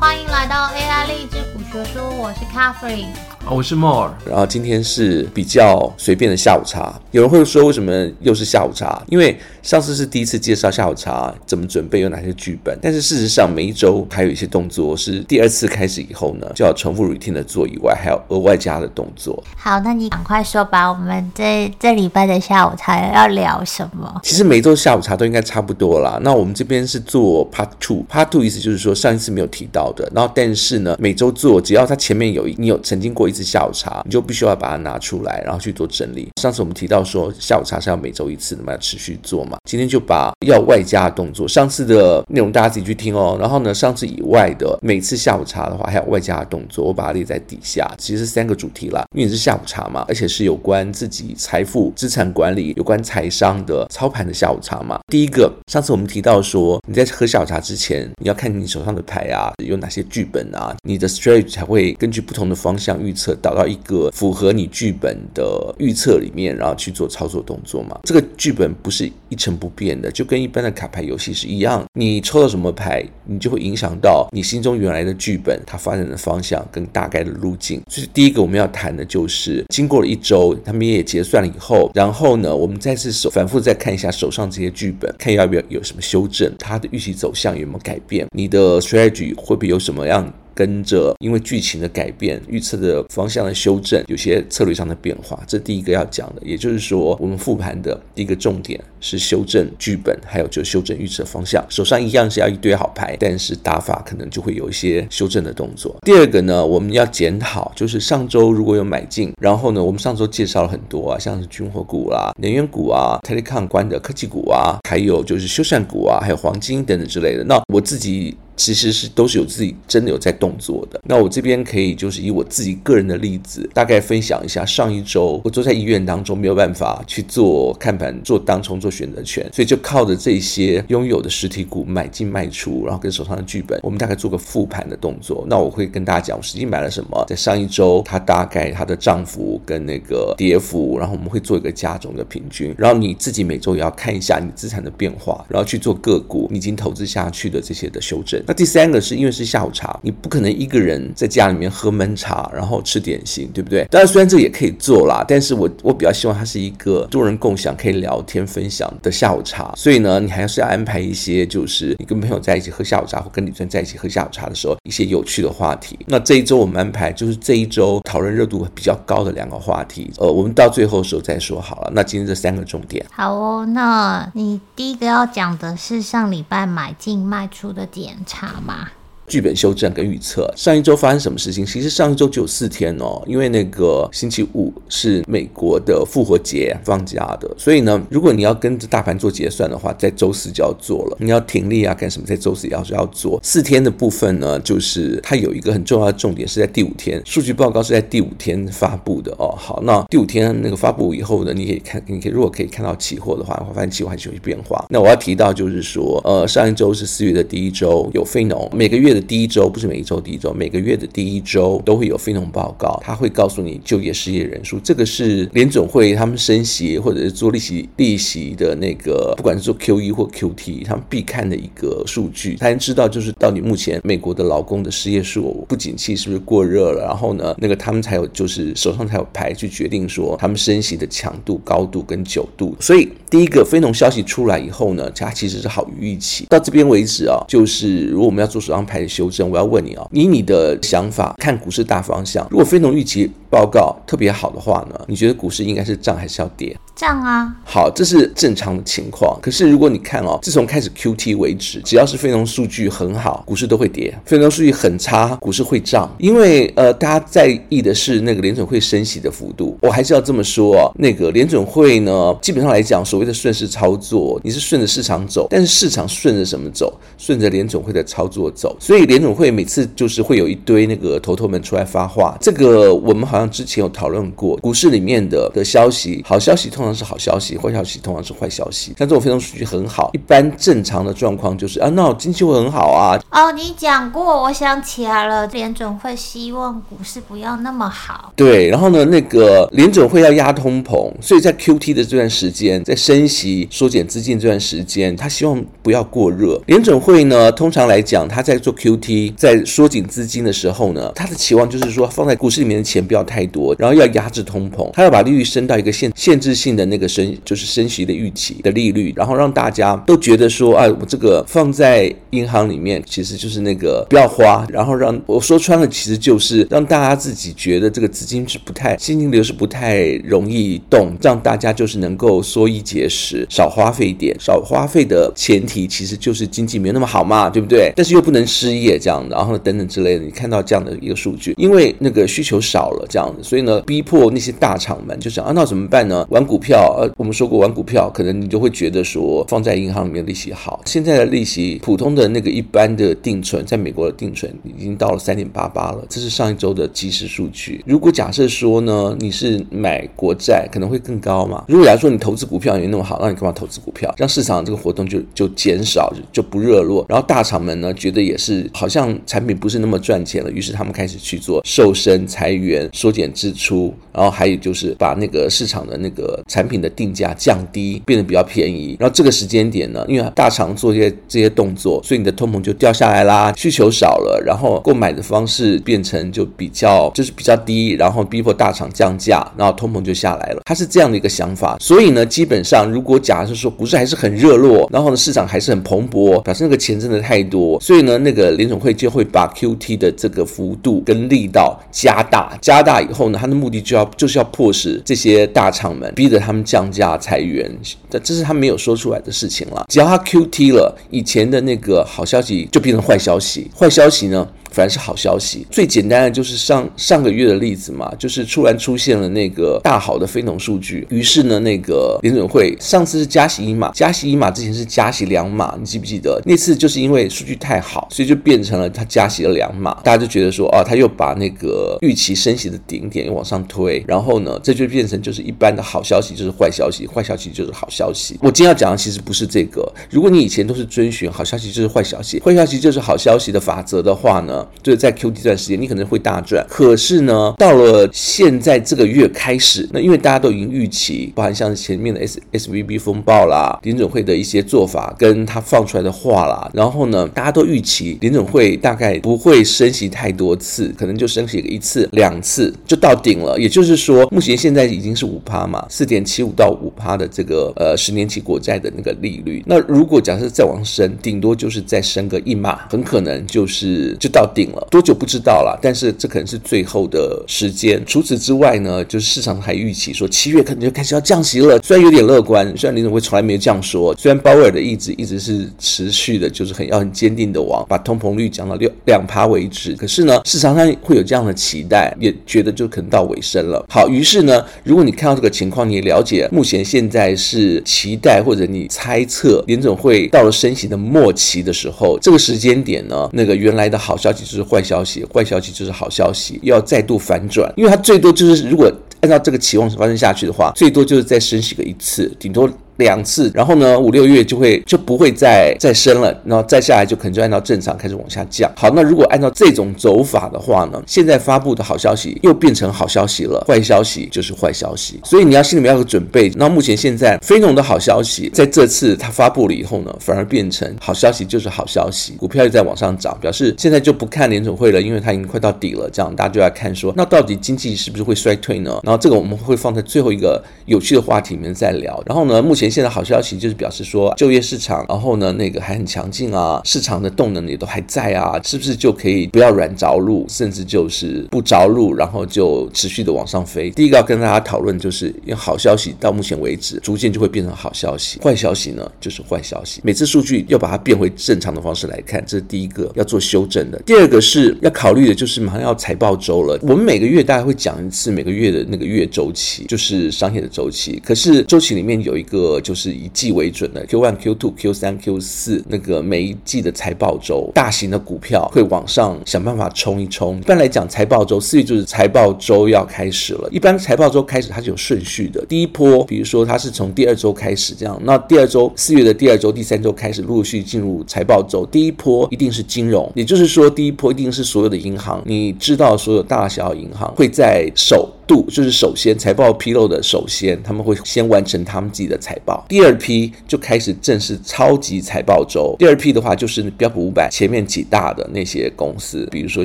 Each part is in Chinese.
欢迎来到 AI 励志古学书，我是 Catherine。我是 More，然后今天是比较随便的下午茶。有人会说，为什么又是下午茶？因为上次是第一次介绍下午茶怎么准备，有哪些剧本。但是事实上，每一周还有一些动作是第二次开始以后呢，就要重复 routine 的做以外，还有额外加的动作。好，那你赶快说吧，我们这这礼拜的下午茶要聊什么？其实每周下午茶都应该差不多啦。那我们这边是做 Part Two，Part Two 意思就是说上一次没有提到的。然后但是呢，每周做，只要它前面有你有曾经过一。次下午茶，你就必须要把它拿出来，然后去做整理。上次我们提到说，下午茶是要每周一次的嘛，要持续做嘛。今天就把要外加的动作，上次的内容大家自己去听哦。然后呢，上次以外的每次下午茶的话，还有外加的动作，我把它列在底下。其实三个主题啦，因为你是下午茶嘛，而且是有关自己财富、资产管理、有关财商的操盘的下午茶嘛。第一个，上次我们提到说，你在喝下午茶之前，你要看你手上的牌啊，有哪些剧本啊，你的 strategy 才会根据不同的方向预测。测导到一个符合你剧本的预测里面，然后去做操作动作嘛。这个剧本不是一成不变的，就跟一般的卡牌游戏是一样。你抽到什么牌，你就会影响到你心中原来的剧本它发展的方向跟大概的路径。所以第一个我们要谈的就是，经过了一周，他们也结算了以后，然后呢，我们再次手反复再看一下手上这些剧本，看要不要有什么修正，它的预期走向有没有改变，你的 strategy 会不会有什么样？跟着，因为剧情的改变，预测的方向的修正，有些策略上的变化，这第一个要讲的。也就是说，我们复盘的第一个重点是修正剧本，还有就修正预测方向。手上一样是要一堆好牌，但是打法可能就会有一些修正的动作。第二个呢，我们要检讨，就是上周如果有买进，然后呢，我们上周介绍了很多啊，像是军火股啦、能源股啊、Telecom 关的科技股啊，还有就是修缮股啊，还有黄金等等之类的。那我自己。其实是都是有自己真的有在动作的。那我这边可以就是以我自己个人的例子，大概分享一下。上一周我坐在医院当中，没有办法去做看盘、做当冲、做选择权，所以就靠着这些拥有的实体股买进卖出，然后跟手上的剧本，我们大概做个复盘的动作。那我会跟大家讲，我实际买了什么，在上一周它大概它的涨幅跟那个跌幅，然后我们会做一个加总的平均。然后你自己每周也要看一下你资产的变化，然后去做个股你已经投资下去的这些的修正。那第三个是因为是下午茶，你不可能一个人在家里面喝闷茶，然后吃点心，对不对？当然，虽然这也可以做啦，但是我我比较希望它是一个多人共享、可以聊天分享的下午茶。所以呢，你还是要安排一些，就是你跟朋友在一起喝下午茶，或跟李专在一起喝下午茶的时候，一些有趣的话题。那这一周我们安排就是这一周讨论热度比较高的两个话题，呃，我们到最后的时候再说好了。那今天这三个重点，好哦。那你第一个要讲的是上礼拜买进卖出的点查吗？剧本修正跟预测，上一周发生什么事情？其实上一周只有四天哦，因为那个星期五是美国的复活节放假的，所以呢，如果你要跟着大盘做结算的话，在周四就要做了。你要停利啊，干什么？在周四也要要做。四天的部分呢，就是它有一个很重要的重点是在第五天，数据报告是在第五天发布的哦。好，那第五天那个发布以后呢，你可以看，你可以如果可以看到期货的话，我发现期货还是有些变化。那我要提到就是说，呃，上一周是四月的第一周，有非农，每个月。的第一周不是每一周第一周，每个月的第一周都会有非农报告，他会告诉你就业失业人数，这个是联准会他们升息或者是做利息利息的那个，不管是做 QE 或 QT，他们必看的一个数据，他能知道就是到底目前美国的劳工的失业数不景气是不是过热了，然后呢，那个他们才有就是手上才有牌去决定说他们升息的强度、高度跟久度。所以第一个非农消息出来以后呢，它其实是好于预期。到这边为止啊，就是如果我们要做手上牌。修正，我要问你啊，以你的想法看股市大方向，如果非农预期报告特别好的话呢，你觉得股市应该是涨还是要跌？涨啊！好，这是正常的情况。可是如果你看哦，自从开始 QT 为止，只要是非农数据很好，股市都会跌；非农数据很差，股市会涨。因为呃，大家在意的是那个联准会升息的幅度。我还是要这么说哦，那个联准会呢，基本上来讲，所谓的顺势操作，你是顺着市场走，但是市场顺着什么走？顺着联准会的操作走。所以联准会每次就是会有一堆那个头头们出来发话。这个我们好像之前有讨论过，股市里面的的消息，好消息通通常是好消息，坏消息通常是坏消息。像这种非农数据很好，一般正常的状况就是啊，那经济会很好啊。哦，你讲过，我想起来了，联准会希望股市不要那么好。对，然后呢，那个联准会要压通膨，所以在 QT 的这段时间，在升息、缩减资金这段时间，他希望不要过热。联准会呢，通常来讲，他在做 QT，在缩紧资金的时候呢，他的期望就是说，放在股市里面的钱不要太多，然后要压制通膨，他要把利率升到一个限限制性的那个升，就是升息的预期的利率，然后让大家都觉得说，哎，我这个放在银行里面，其实就是那个不要花，然后让我说穿了，其实就是让大家自己觉得这个资金是不太现金流是不太容易动，让大家就是能够缩衣节食，少花费一点，少花费的前提其实就是经济没有那么好嘛，对不对？但是又不能失业这样，然后等等之类的，你看到这样的一个数据，因为那个需求少了这样子，所以呢，逼迫那些大厂们就想啊，那怎么办呢？玩股票，呃，我们说过玩股票，可能你就会觉得说放在银行里面利息好，现在的利息普通的那个一般的定存，在美国的定存已经到了三点八八了，这是上一周的即时数据。如果假设说呢，你是买国债，可能会更高嘛？如果假如说你投资股票也那么好，那你干嘛投资股票？让市场这个活动就就减少，就不热络。然后大厂们呢，觉得也是好像产品不是那么赚钱了，于是他们开始去做瘦身、裁员、缩减支出，然后还有就是把那个市场的那个产品的定价降低，变得比较便宜。然后这个时间点呢，因为大厂做这些这些动作，所以你的通膨就掉下来啦，需求少了，然后购买的方式变成就比较就是比较低，然后逼迫大厂降价，然后通膨就下来了。他是这样的一个想法。所以呢，基本上如果假设说股市还是很热络，然后呢市场还是很蓬勃，表示那个钱真的太多，所以呢那个联总会就会把 QT 的这个幅度跟力道加大，加大以后呢，他的目的就要就是要迫使这些大厂们逼着他们降价裁员，这这是他没有说出来的事情了。只要他 QT 了，以前的那个好消息就变成坏消息，坏消息呢，反而是好消息。最简单的就是上上个月的例子嘛，就是突然出现了那个大好的非农数据，于是呢，那个联准会上次是加息一码，加息一码之前是加息两码，你记不记得？那次就是因为数据太好，所以就变成了它加息了两码，大家就觉得说，啊，他又把那个预期升息的顶点又往上推，然后呢，这就变成就是一般的好消息就是坏消息，坏消息就是好消息。我今天要讲的其实不是这个，如果你以前都是遵循好消息就是坏消息，坏消息就是好消息的法则的话呢？就是在 QT 这段时间，你可能会大赚。可是呢，到了现在这个月开始，那因为大家都已经预期，包含像前面的 S SVB 风暴啦，联准会的一些做法跟他放出来的话啦，然后呢，大家都预期联准会大概不会升息太多次，可能就升息一次两次就到顶了。也就是说，目前现在已经是五趴嘛，四点七五到五趴的这个呃十年期国债的那个利率。那如果假设再往升，顶多就是再升个一码，很可能就是就到定了。多久不知道了，但是这可能是最后的时间。除此之外呢，就是市场还预期说七月可能就开始要降息了，虽然有点乐观，虽然联总会从来没有这样说，虽然鲍威尔的意志一直是持续的，就是很要很坚定的往把通膨率降到六两趴为止，可是呢，市场上会有这样的期待，也觉得就可能到尾声了。好，于是呢，如果你看到这个情况，你也了解目前现在是期待或者你猜测联总会到了升息的末期的时候，这个时间点呢，那个原来的好消息就是坏。消息，坏消息就是好消息，又要再度反转，因为它最多就是如果按照这个期望发生下去的话，最多就是再升息个一次，顶多。两次，然后呢，五六月就会就不会再再升了，然后再下来就可能就按照正常开始往下降。好，那如果按照这种走法的话呢，现在发布的好消息又变成好消息了，坏消息就是坏消息，所以你要心里面要有准备。那目前现在非农的好消息在这次它发布了以后呢，反而变成好消息就是好消息，股票又在往上涨，表示现在就不看联准会了，因为它已经快到底了。这样大家就要看说，那到底经济是不是会衰退呢？然后这个我们会放在最后一个有趣的话题里面再聊。然后呢，目前。连线的好消息就是表示说就业市场，然后呢那个还很强劲啊，市场的动能也都还在啊，是不是就可以不要软着陆，甚至就是不着陆，然后就持续的往上飞？第一个要跟大家讨论就是，因为好消息到目前为止逐渐就会变成好消息，坏消息呢就是坏消息。每次数据要把它变回正常的方式来看，这是第一个要做修正的。第二个是要考虑的就是马上要财报周了，我们每个月大概会讲一次每个月的那个月周期，就是商业的周期。可是周期里面有一个。就是以季为准的 Q one、Q two、Q 三、Q 四那个每一季的财报周，大型的股票会往上想办法冲一冲。一般来讲，财报周四月就是财报周要开始了。一般财报周开始它是有顺序的，第一波，比如说它是从第二周开始这样，那第二周四月的第二周、第三周开始陆续进入财报周。第一波一定是金融，也就是说第一波一定是所有的银行，你知道所有大小银行会在首。度就是首先财报披露的首先，他们会先完成他们自己的财报。第二批就开始正式超级财报周。第二批的话就是标普五百前面几大的那些公司，比如说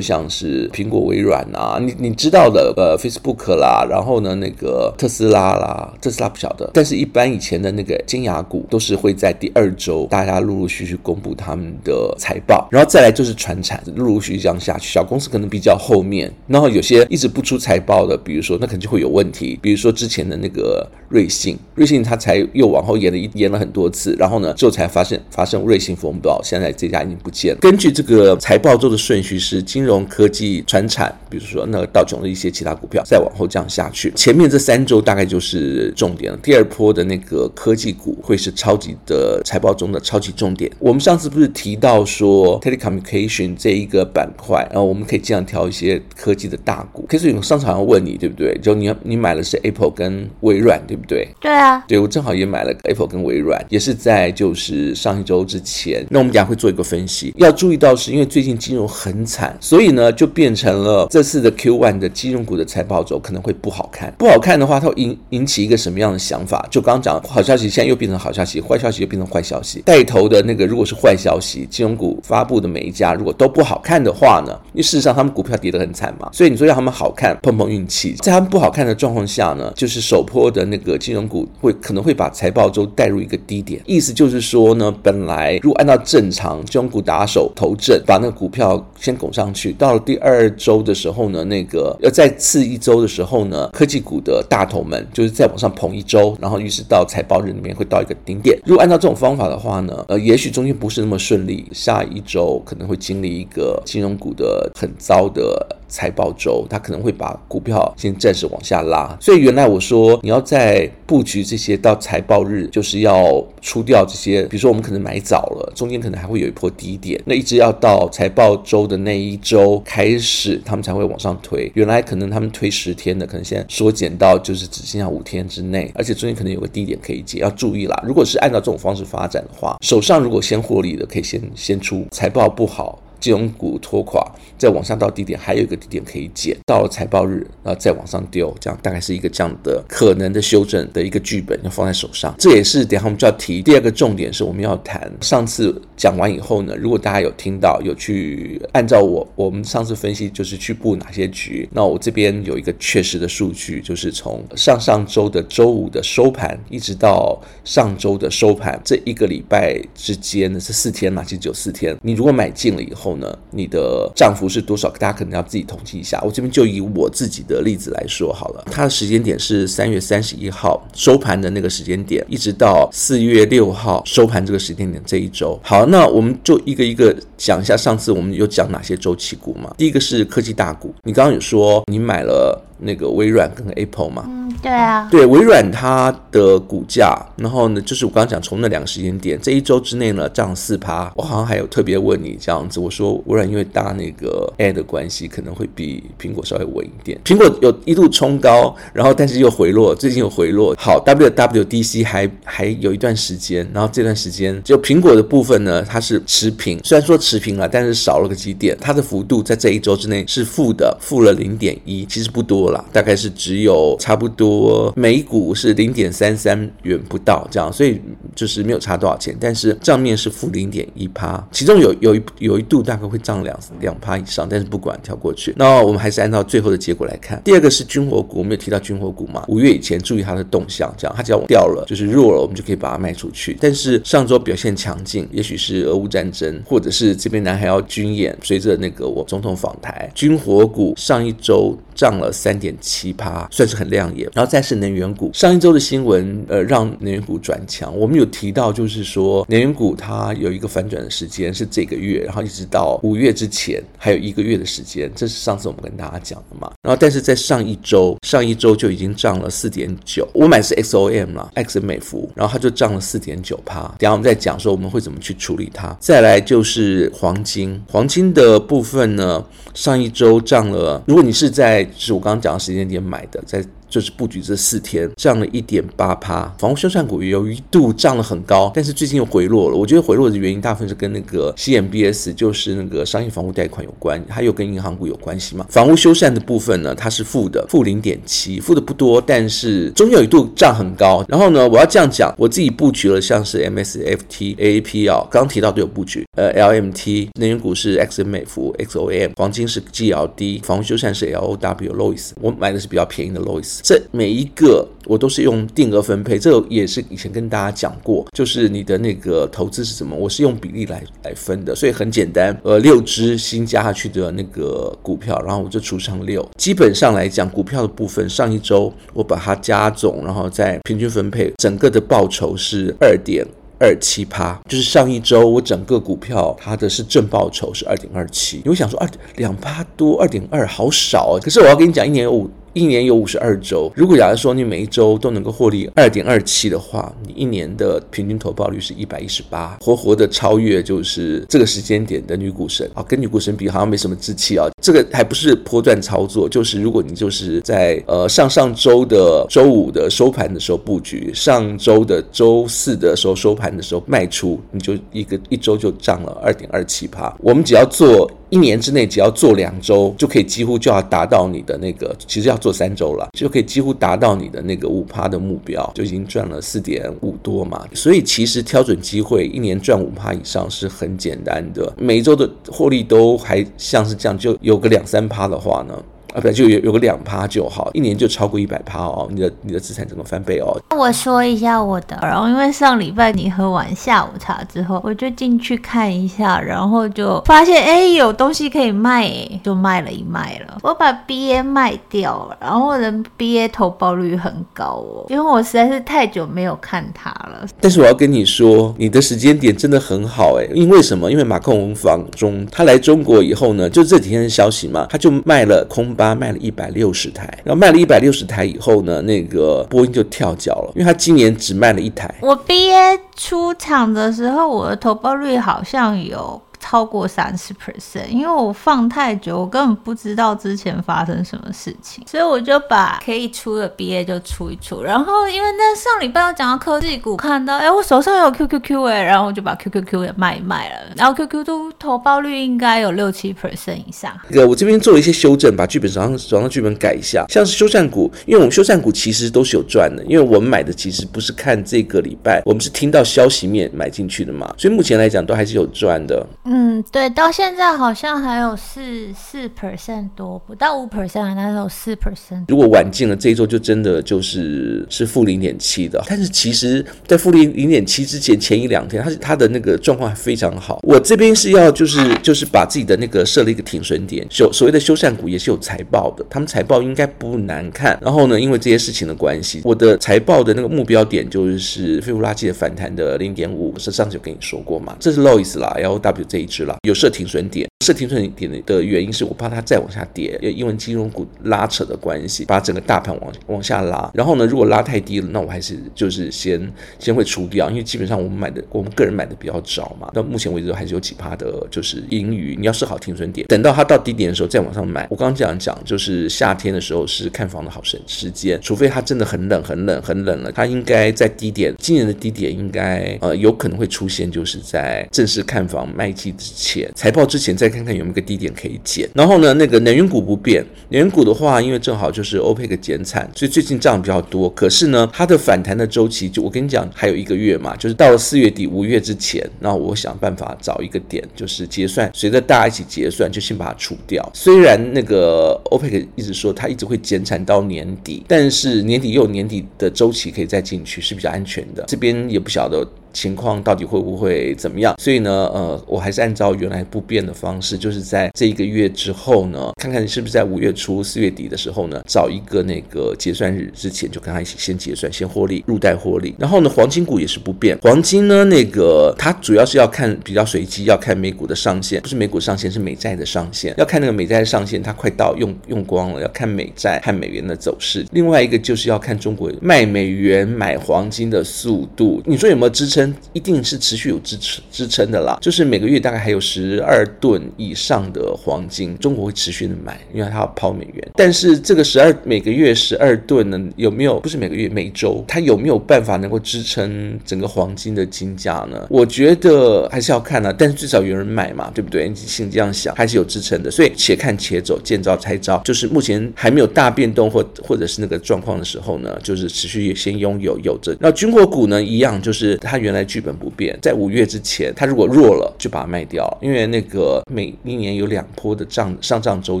像是苹果、微软啊，你你知道的呃 Facebook 啦，然后呢那个特斯拉啦，特斯拉不晓得，但是一般以前的那个金牙股都是会在第二周大家陆陆续续公布他们的财报，然后再来就是传产，陆陆续续这样下去。小公司可能比较后面，然后有些一直不出财报的，比如说。那肯定就会有问题，比如说之前的那个瑞幸，瑞信它才又往后延了一延了很多次，然后呢，之后才发现发生瑞信风暴，现在这家已经不见了。根据这个财报周的顺序是金融科技、传产，比如说那个道琼的一些其他股票，再往后这样下去。前面这三周大概就是重点了，第二波的那个科技股会是超级的财报中的超级重点。我们上次不是提到说 telecommunication 这一个板块，然后我们可以尽量挑一些科技的大股。可是有商场要问你，对不？对，就你你买的是 Apple 跟微软，对不对？对啊，对我正好也买了 Apple 跟微软，也是在就是上一周之前。那我们等下会做一个分析，要注意到是因为最近金融很惨，所以呢就变成了这次的 Q1 的金融股的财报周可能会不好看。不好看的话，它会引引起一个什么样的想法？就刚刚讲好消息，现在又变成好消息，坏消息又变成坏消息。带头的那个如果是坏消息，金融股发布的每一家如果都不好看的话呢？因为事实上他们股票跌得很惨嘛，所以你说要他们好看，碰碰运气。在他们不好看的状况下呢，就是首波的那个金融股会可能会把财报周带入一个低点，意思就是说呢，本来如果按照正常金融股打手头阵，把那个股票先拱上去，到了第二周的时候呢，那个要再次一周的时候呢，科技股的大头们就是再往上捧一周，然后于是到财报日里面会到一个顶点。如果按照这种方法的话呢，呃，也许中间不是那么顺利，下一周可能会经历一个金融股的很糟的。财报周，它可能会把股票先暂时往下拉，所以原来我说你要在布局这些到财报日，就是要出掉这些，比如说我们可能买早了，中间可能还会有一波低点，那一直要到财报周的那一周开始，他们才会往上推。原来可能他们推十天的，可能现在缩减到就是只剩下五天之内，而且中间可能有个低点可以接，要注意啦。如果是按照这种方式发展的话，手上如果先获利的，可以先先出，财报不好。金融股拖垮，再往上到低点，还有一个低点可以捡。到了财报日，然后再往上丢，这样大概是一个这样的可能的修正的一个剧本，要放在手上。这也是等下我们就要提第二个重点，是我们要谈上次讲完以后呢，如果大家有听到有去按照我我们上次分析，就是去布哪些局，那我这边有一个确实的数据，就是从上上周的周五的收盘，一直到上周的收盘这一个礼拜之间呢这四天嘛，其实只有四天，你如果买进了以后。后呢，你的涨幅是多少？大家可能要自己统计一下。我这边就以我自己的例子来说好了。它的时间点是三月三十一号收盘的那个时间点，一直到四月六号收盘这个时间点这一周。好，那我们就一个一个讲一下。上次我们有讲哪些周期股嘛？第一个是科技大股，你刚刚有说你买了那个微软跟 Apple 嘛？嗯，对啊。对，微软它的股价，然后呢，就是我刚刚讲从那两个时间点这一周之内呢涨四趴。我好像还有特别问你这样子，我说。微软因为搭那个 Air 的关系，可能会比苹果稍微稳一点。苹果有一度冲高，然后但是又回落，最近又回落。好，WWDC 还还有一段时间，然后这段时间就苹果的部分呢，它是持平，虽然说持平了，但是少了个几点。它的幅度在这一周之内是负的，负了零点一，其实不多了，大概是只有差不多每股是零点三三元不到这样，所以就是没有差多少钱，但是账面是负零点一趴，其中有有一有一度。大概会涨两两趴以上，但是不管跳过去。那我们还是按照最后的结果来看。第二个是军火股，我们有提到军火股嘛？五月以前注意它的动向，这样它只要掉了，就是弱了，我们就可以把它卖出去。但是上周表现强劲，也许是俄乌战争，或者是这边南海要军演，随着那个我总统访台，军火股上一周。涨了三点七趴，算是很亮眼。然后再是能源股，上一周的新闻呃让能源股转强。我们有提到就是说能源股它有一个反转的时间是这个月，然后一直到五月之前还有一个月的时间，这是上次我们跟大家讲的嘛。然后但是在上一周，上一周就已经涨了四点九，我买的是 XOM 啦，X 美孚，然后它就涨了四点九趴。等下我们再讲说我们会怎么去处理它。再来就是黄金，黄金的部分呢，上一周涨了。如果你是在是我刚刚讲的时间点买的，在。就是布局这四天涨了一点八趴，房屋修缮股有一度涨了很高，但是最近又回落了。我觉得回落的原因大部分是跟那个 CMBS，就是那个商业房屋贷款有关，还有跟银行股有关系嘛。房屋修缮的部分呢，它是负的，负零点七，负的不多，但是中间有一度涨很高。然后呢，我要这样讲，我自己布局了，像是 MSFT、AAP 啊，刚提到都有布局。呃，LMT 能源股是 XMF、XOM，黄金是 GLD，房屋修缮是 LOW Lois，我买的是比较便宜的 Lois。这每一个我都是用定额分配，这也是以前跟大家讲过，就是你的那个投资是什么，我是用比例来来分的，所以很简单，呃，六只新加下去的那个股票，然后我就除上六，基本上来讲，股票的部分上一周我把它加总，然后再平均分配，整个的报酬是二点二七趴，就是上一周我整个股票它的是正报酬是二点二七，你会想说二两趴多二点二好少啊，可是我要跟你讲，一年有五。一年有五十二周，如果假如说你每一周都能够获利二点二七的话，你一年的平均投报率是一百一十八，活活的超越就是这个时间点的女股神啊，跟女股神比好像没什么志气啊。这个还不是波段操作，就是如果你就是在呃上上周的周五的收盘的时候布局，上周的周四的时候收盘的时候卖出，你就一个一周就涨了二点二七趴。我们只要做。一年之内只要做两周，就可以几乎就要达到你的那个，其实要做三周了，就可以几乎达到你的那个五趴的目标，就已经赚了四点五多嘛。所以其实挑准机会，一年赚五趴以上是很简单的。每一周的获利都还像是这样，就有个两三趴的话呢。啊，不，就有有个两趴就好，一年就超过一百趴哦，你的你的资产整个翻倍哦。我说一下我的，然后因为上礼拜你喝完下午茶之后，我就进去看一下，然后就发现哎有东西可以卖，就卖了一卖了。我把 BA 卖掉了，然后我的 BA 投报率很高哦，因为我实在是太久没有看它了。但是我要跟你说，你的时间点真的很好哎，因为什么？因为马克龙房中他来中国以后呢，就这几天的消息嘛，他就卖了空。八卖了一百六十台，然后卖了一百六十台以后呢，那个波音就跳脚了，因为他今年只卖了一台。我毕业出厂的时候，我的投报率好像有。超过三十 percent，因为我放太久，我根本不知道之前发生什么事情，所以我就把可以出的 BA 就出一出。然后因为那上礼拜我讲到科技股，看到哎，我手上有 QQQ 哎，然后我就把 QQQ 也卖一卖了。然后 QQ 都投报率应该有六七 percent 以上。对我这边做了一些修正，把剧本手上手上剧本改一下，像是修缮股，因为我们修缮股其实都是有赚的，因为我们买的其实不是看这个礼拜，我们是听到消息面买进去的嘛，所以目前来讲都还是有赚的。嗯，对，到现在好像还有四四 percent 多，不到五 percent，但是有四 percent。如果晚进了这一周，就真的就是是负零点七的。但是其实，在负零零点七之前，前一两天，它是它的那个状况还非常好。我这边是要就是就是把自己的那个设了一个停损点。修所谓的修缮股也是有财报的，他们财报应该不难看。然后呢，因为这些事情的关系，我的财报的那个目标点就是废物垃圾的反弹的零点五，是上次有跟你说过嘛？这是 Lois 啦，LW 这一支啦。有设停损点，设停损点的原因是我怕它再往下跌，因为金融股拉扯的关系，把整个大盘往往下拉。然后呢，如果拉太低了，那我还是就是先先会出掉，因为基本上我们买的，我们个人买的比较早嘛。到目前为止还是有几趴的，就是盈余。你要设好停损点，等到它到低点的时候再往上买。我刚刚讲讲，就是夏天的时候是看房的好时时间，除非它真的很冷、很冷、很冷了，它应该在低点，今年的低点应该呃有可能会出现，就是在正式看房卖季之前。财报之前再看看有没有个低点可以捡，然后呢，那个能源股不变，能源股的话，因为正好就是 OPEC 减产，所以最近涨比较多。可是呢，它的反弹的周期，就我跟你讲，还有一个月嘛，就是到了四月底五月之前，那我想办法找一个点，就是结算，随着大家一起结算，就先把它除掉。虽然那个 OPEC 一直说它一直会减产到年底，但是年底又有年底的周期可以再进去，是比较安全的。这边也不晓得。情况到底会不会怎么样？所以呢，呃，我还是按照原来不变的方式，就是在这一个月之后呢，看看是不是在五月初、四月底的时候呢，找一个那个结算日之前就跟他一起先结算、先获利、入袋获利。然后呢，黄金股也是不变，黄金呢，那个它主要是要看比较随机，要看美股的上限，不是美股上限，是美债的上限，要看那个美债的上限，它快到用用光了，要看美债和美元的走势。另外一个就是要看中国卖美元买黄金的速度。你说有没有支撑？一定是持续有支撑支撑的啦，就是每个月大概还有十二吨以上的黄金，中国会持续的买，因为它要抛美元。但是这个十二每个月十二吨呢，有没有不是每个月每周，它有没有办法能够支撑整个黄金的金价呢？我觉得还是要看啊，但是至少有人买嘛，对不对？你心这样想，还是有支撑的。所以且看且走，见招拆招。就是目前还没有大变动或或者是那个状况的时候呢，就是持续先拥有有着。那军火股呢，一样就是它原。原来剧本不变，在五月之前，它如果弱了，就把它卖掉。因为那个每一年有两波的涨上涨周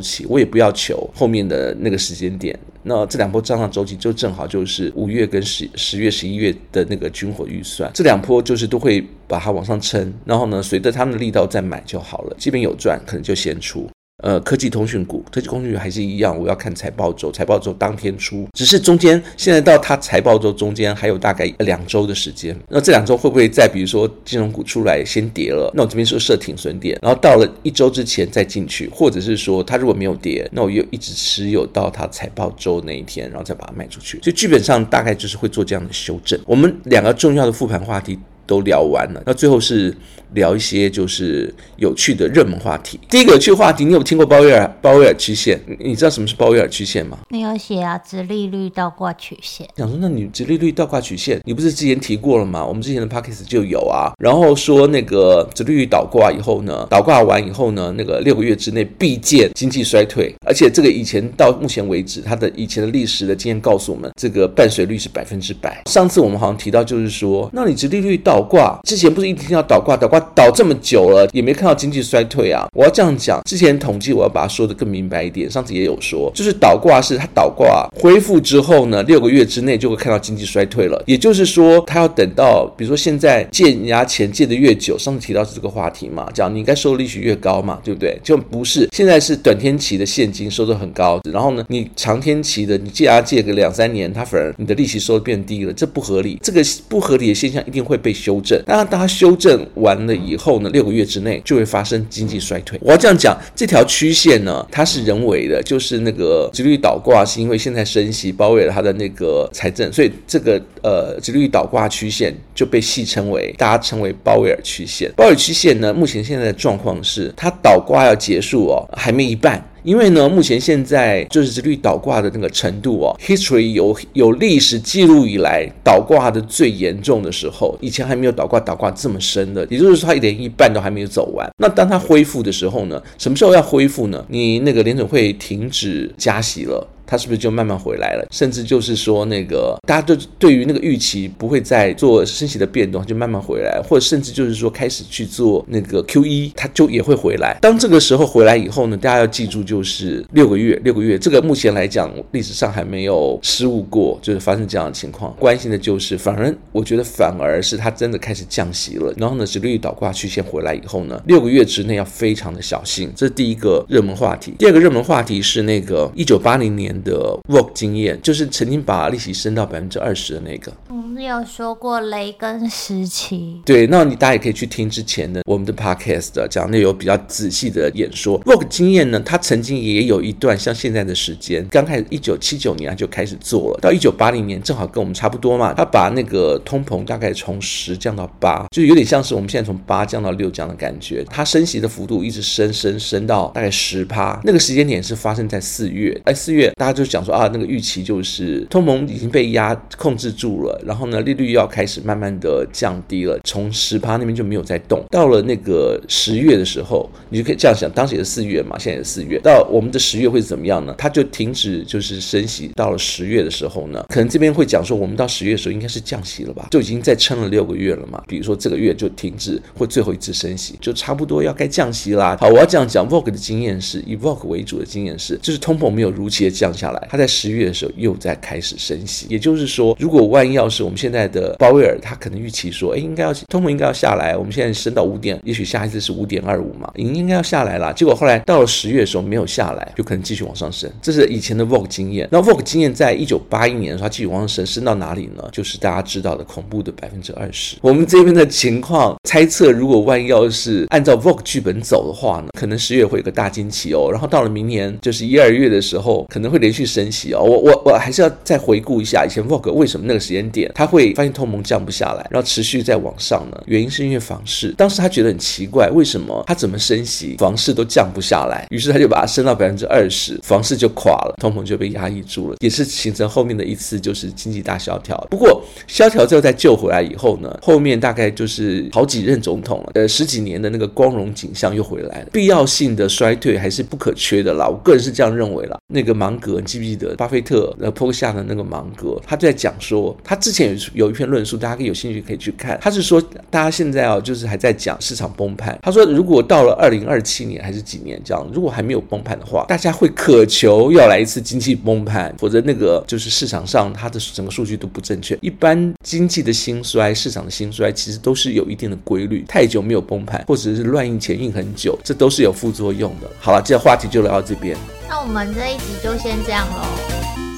期，我也不要求后面的那个时间点。那这两波上涨周期就正好就是五月跟十十月、十一月的那个军火预算，这两波就是都会把它往上撑。然后呢，随着他们的力道再买就好了。基本有赚，可能就先出。呃，科技通讯股，科技通讯还是一样，我要看财报周，财报周当天出，只是中间现在到它财报周中间还有大概两周的时间，那这两周会不会再比如说金融股出来先跌了，那我这边是设停损点，然后到了一周之前再进去，或者是说它如果没有跌，那我又一直持有到它财报周那一天，然后再把它卖出去，所以基本上大概就是会做这样的修正。我们两个重要的复盘话题都聊完了，那最后是。聊一些就是有趣的热门话题。第一个有趣话题，你有听过鲍威尔鲍威尔曲线？你知道什么是鲍威尔曲线吗？没有写啊，直利率倒挂曲线。想说，那你直利率倒挂曲线，你不是之前提过了吗？我们之前的 podcast 就有啊。然后说那个直利率倒挂以后呢，倒挂完以后呢，那个六个月之内必见经济衰退。而且这个以前到目前为止，它的以前的历史的经验告诉我们，这个伴随率是百分之百。上次我们好像提到，就是说，那你直利率倒倒挂之前不是一听到倒挂倒挂？倒这么久了也没看到经济衰退啊！我要这样讲，之前统计我要把它说得更明白一点。上次也有说，就是倒挂是它倒挂恢复之后呢，六个月之内就会看到经济衰退了。也就是说，它要等到比如说现在借人家钱借的越久，上次提到是这个话题嘛，讲你应该收的利息越高嘛，对不对？就不是现在是短天期的现金收的很高，然后呢，你长天期的你借他借个两三年，他反而你的利息收的变低了，这不合理。这个不合理的现象一定会被修修正。当当它修正完了以后。呢，六个月之内就会发生经济衰退。我要这样讲，这条曲线呢，它是人为的，就是那个殖利率倒挂，是因为现在升息包围了它的那个财政，所以这个呃殖利率倒挂曲线就被戏称为，大家称为鲍威尔曲线。鲍威尔曲线呢，目前现在的状况是，它倒挂要结束哦，还没一半。因为呢，目前现在就是殖利率倒挂的那个程度哦，history 有有历史记录以来倒挂的最严重的时候，以前还没有倒挂倒挂这么深的，也就是说它连一半都还没有走完。那当它恢复的时候呢，什么时候要恢复呢？你那个联准会停止加息了。它是不是就慢慢回来了？甚至就是说，那个大家都对于那个预期不会再做升息的变动，就慢慢回来，或者甚至就是说开始去做那个 QE，它就也会回来。当这个时候回来以后呢，大家要记住，就是六个月，六个月，这个目前来讲历史上还没有失误过，就是发生这样的情况。关心的就是，反而我觉得反而是它真的开始降息了。然后呢，是利率倒挂曲线回来以后呢，六个月之内要非常的小心。这是第一个热门话题。第二个热门话题是那个一九八零年的 Volcker 经验，就是曾经把利息升到百分之二十的那个。我们有说过雷根时期。对，那你大家也可以去听之前的我们的 podcast 讲那有比较仔细的演说。Volcker 经验呢，他曾经也有一段像现在的时间，刚开始一九七九年就开始做了，到一九八零年正好跟我们差不多嘛。他把那个通膨大概从十降到八，就有点像是我们现在从八降到六这样的感觉。他升息的幅度一直升升升到大概十趴，那个时间点是发生在四月。哎，四月大家他就讲说。啊，那个预期就是通膨已经被压控制住了，然后呢，利率要开始慢慢的降低了，从十趴那边就没有再动。到了那个十月的时候，你就可以这样想，当时也是四月嘛，现在也是四月，到我们的十月会怎么样呢？它就停止就是升息。到了十月的时候呢，可能这边会讲说，我们到十月的时候应该是降息了吧？就已经在撑了六个月了嘛。比如说这个月就停止或最后一次升息，就差不多要该降息啦。好，我要这样讲，Vogue 的经验是以 Vogue 为主的经验是，就是通膨没有如期的降。降下来，它在十月的时候又在开始升息。也就是说，如果万一要是我们现在的鲍威尔，他可能预期说，哎，应该要通膨应该要下来，我们现在升到五点，也许下一次是五点二五嘛，应应该要下来了。结果后来到了十月的时候没有下来，就可能继续往上升。这是以前的 Vogue 经验。那 Vogue 经验在一九八一年的时候，它继续往上升，升到哪里呢？就是大家知道的恐怖的百分之二十。我们这边的情况猜测，如果万一要是按照 Vogue 剧本走的话呢，可能十月会有个大惊奇哦。然后到了明年就是一二月的时候，可能会连续升息哦。我我我还是要再回顾一下以前 Vogue 为什么那个时间点他会发现通膨降不下来，然后持续在往上呢？原因是因为房市，当时他觉得很奇怪，为什么他怎么升息，房市都降不下来？于是他就把它升到百分之二十，房市就垮了，通膨就被压抑住了，也是形成后面的一次就是经济大萧条。不过萧条之后再救回来以后呢，后面大概就是好几任总统了，呃，十几年的那个光荣景象又回来了。必要性的衰退还是不可缺的啦，我个人是这样认为啦。那个芒格，你记不记得巴菲特呃坡下的那个芒格，他就在讲说，他之前有有一篇论述，大家可以有兴趣可以去看。他是说，大家现在啊，就是还在讲市场崩盘。他说，如果到了二零二七年还是几年这样，如果还没有崩盘的话，大家会渴求要来一次经济崩盘，否则那个就是市场上它的整个数据都不正确。一般经济的兴衰，市场的兴衰，其实都是有一定的规律。太久没有崩盘，或者是乱印钱印很久，这都是有副作用的。好了，这个话题就聊到这边。那我们这一集就先这样喽，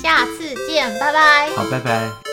下次见，拜拜。好，拜拜。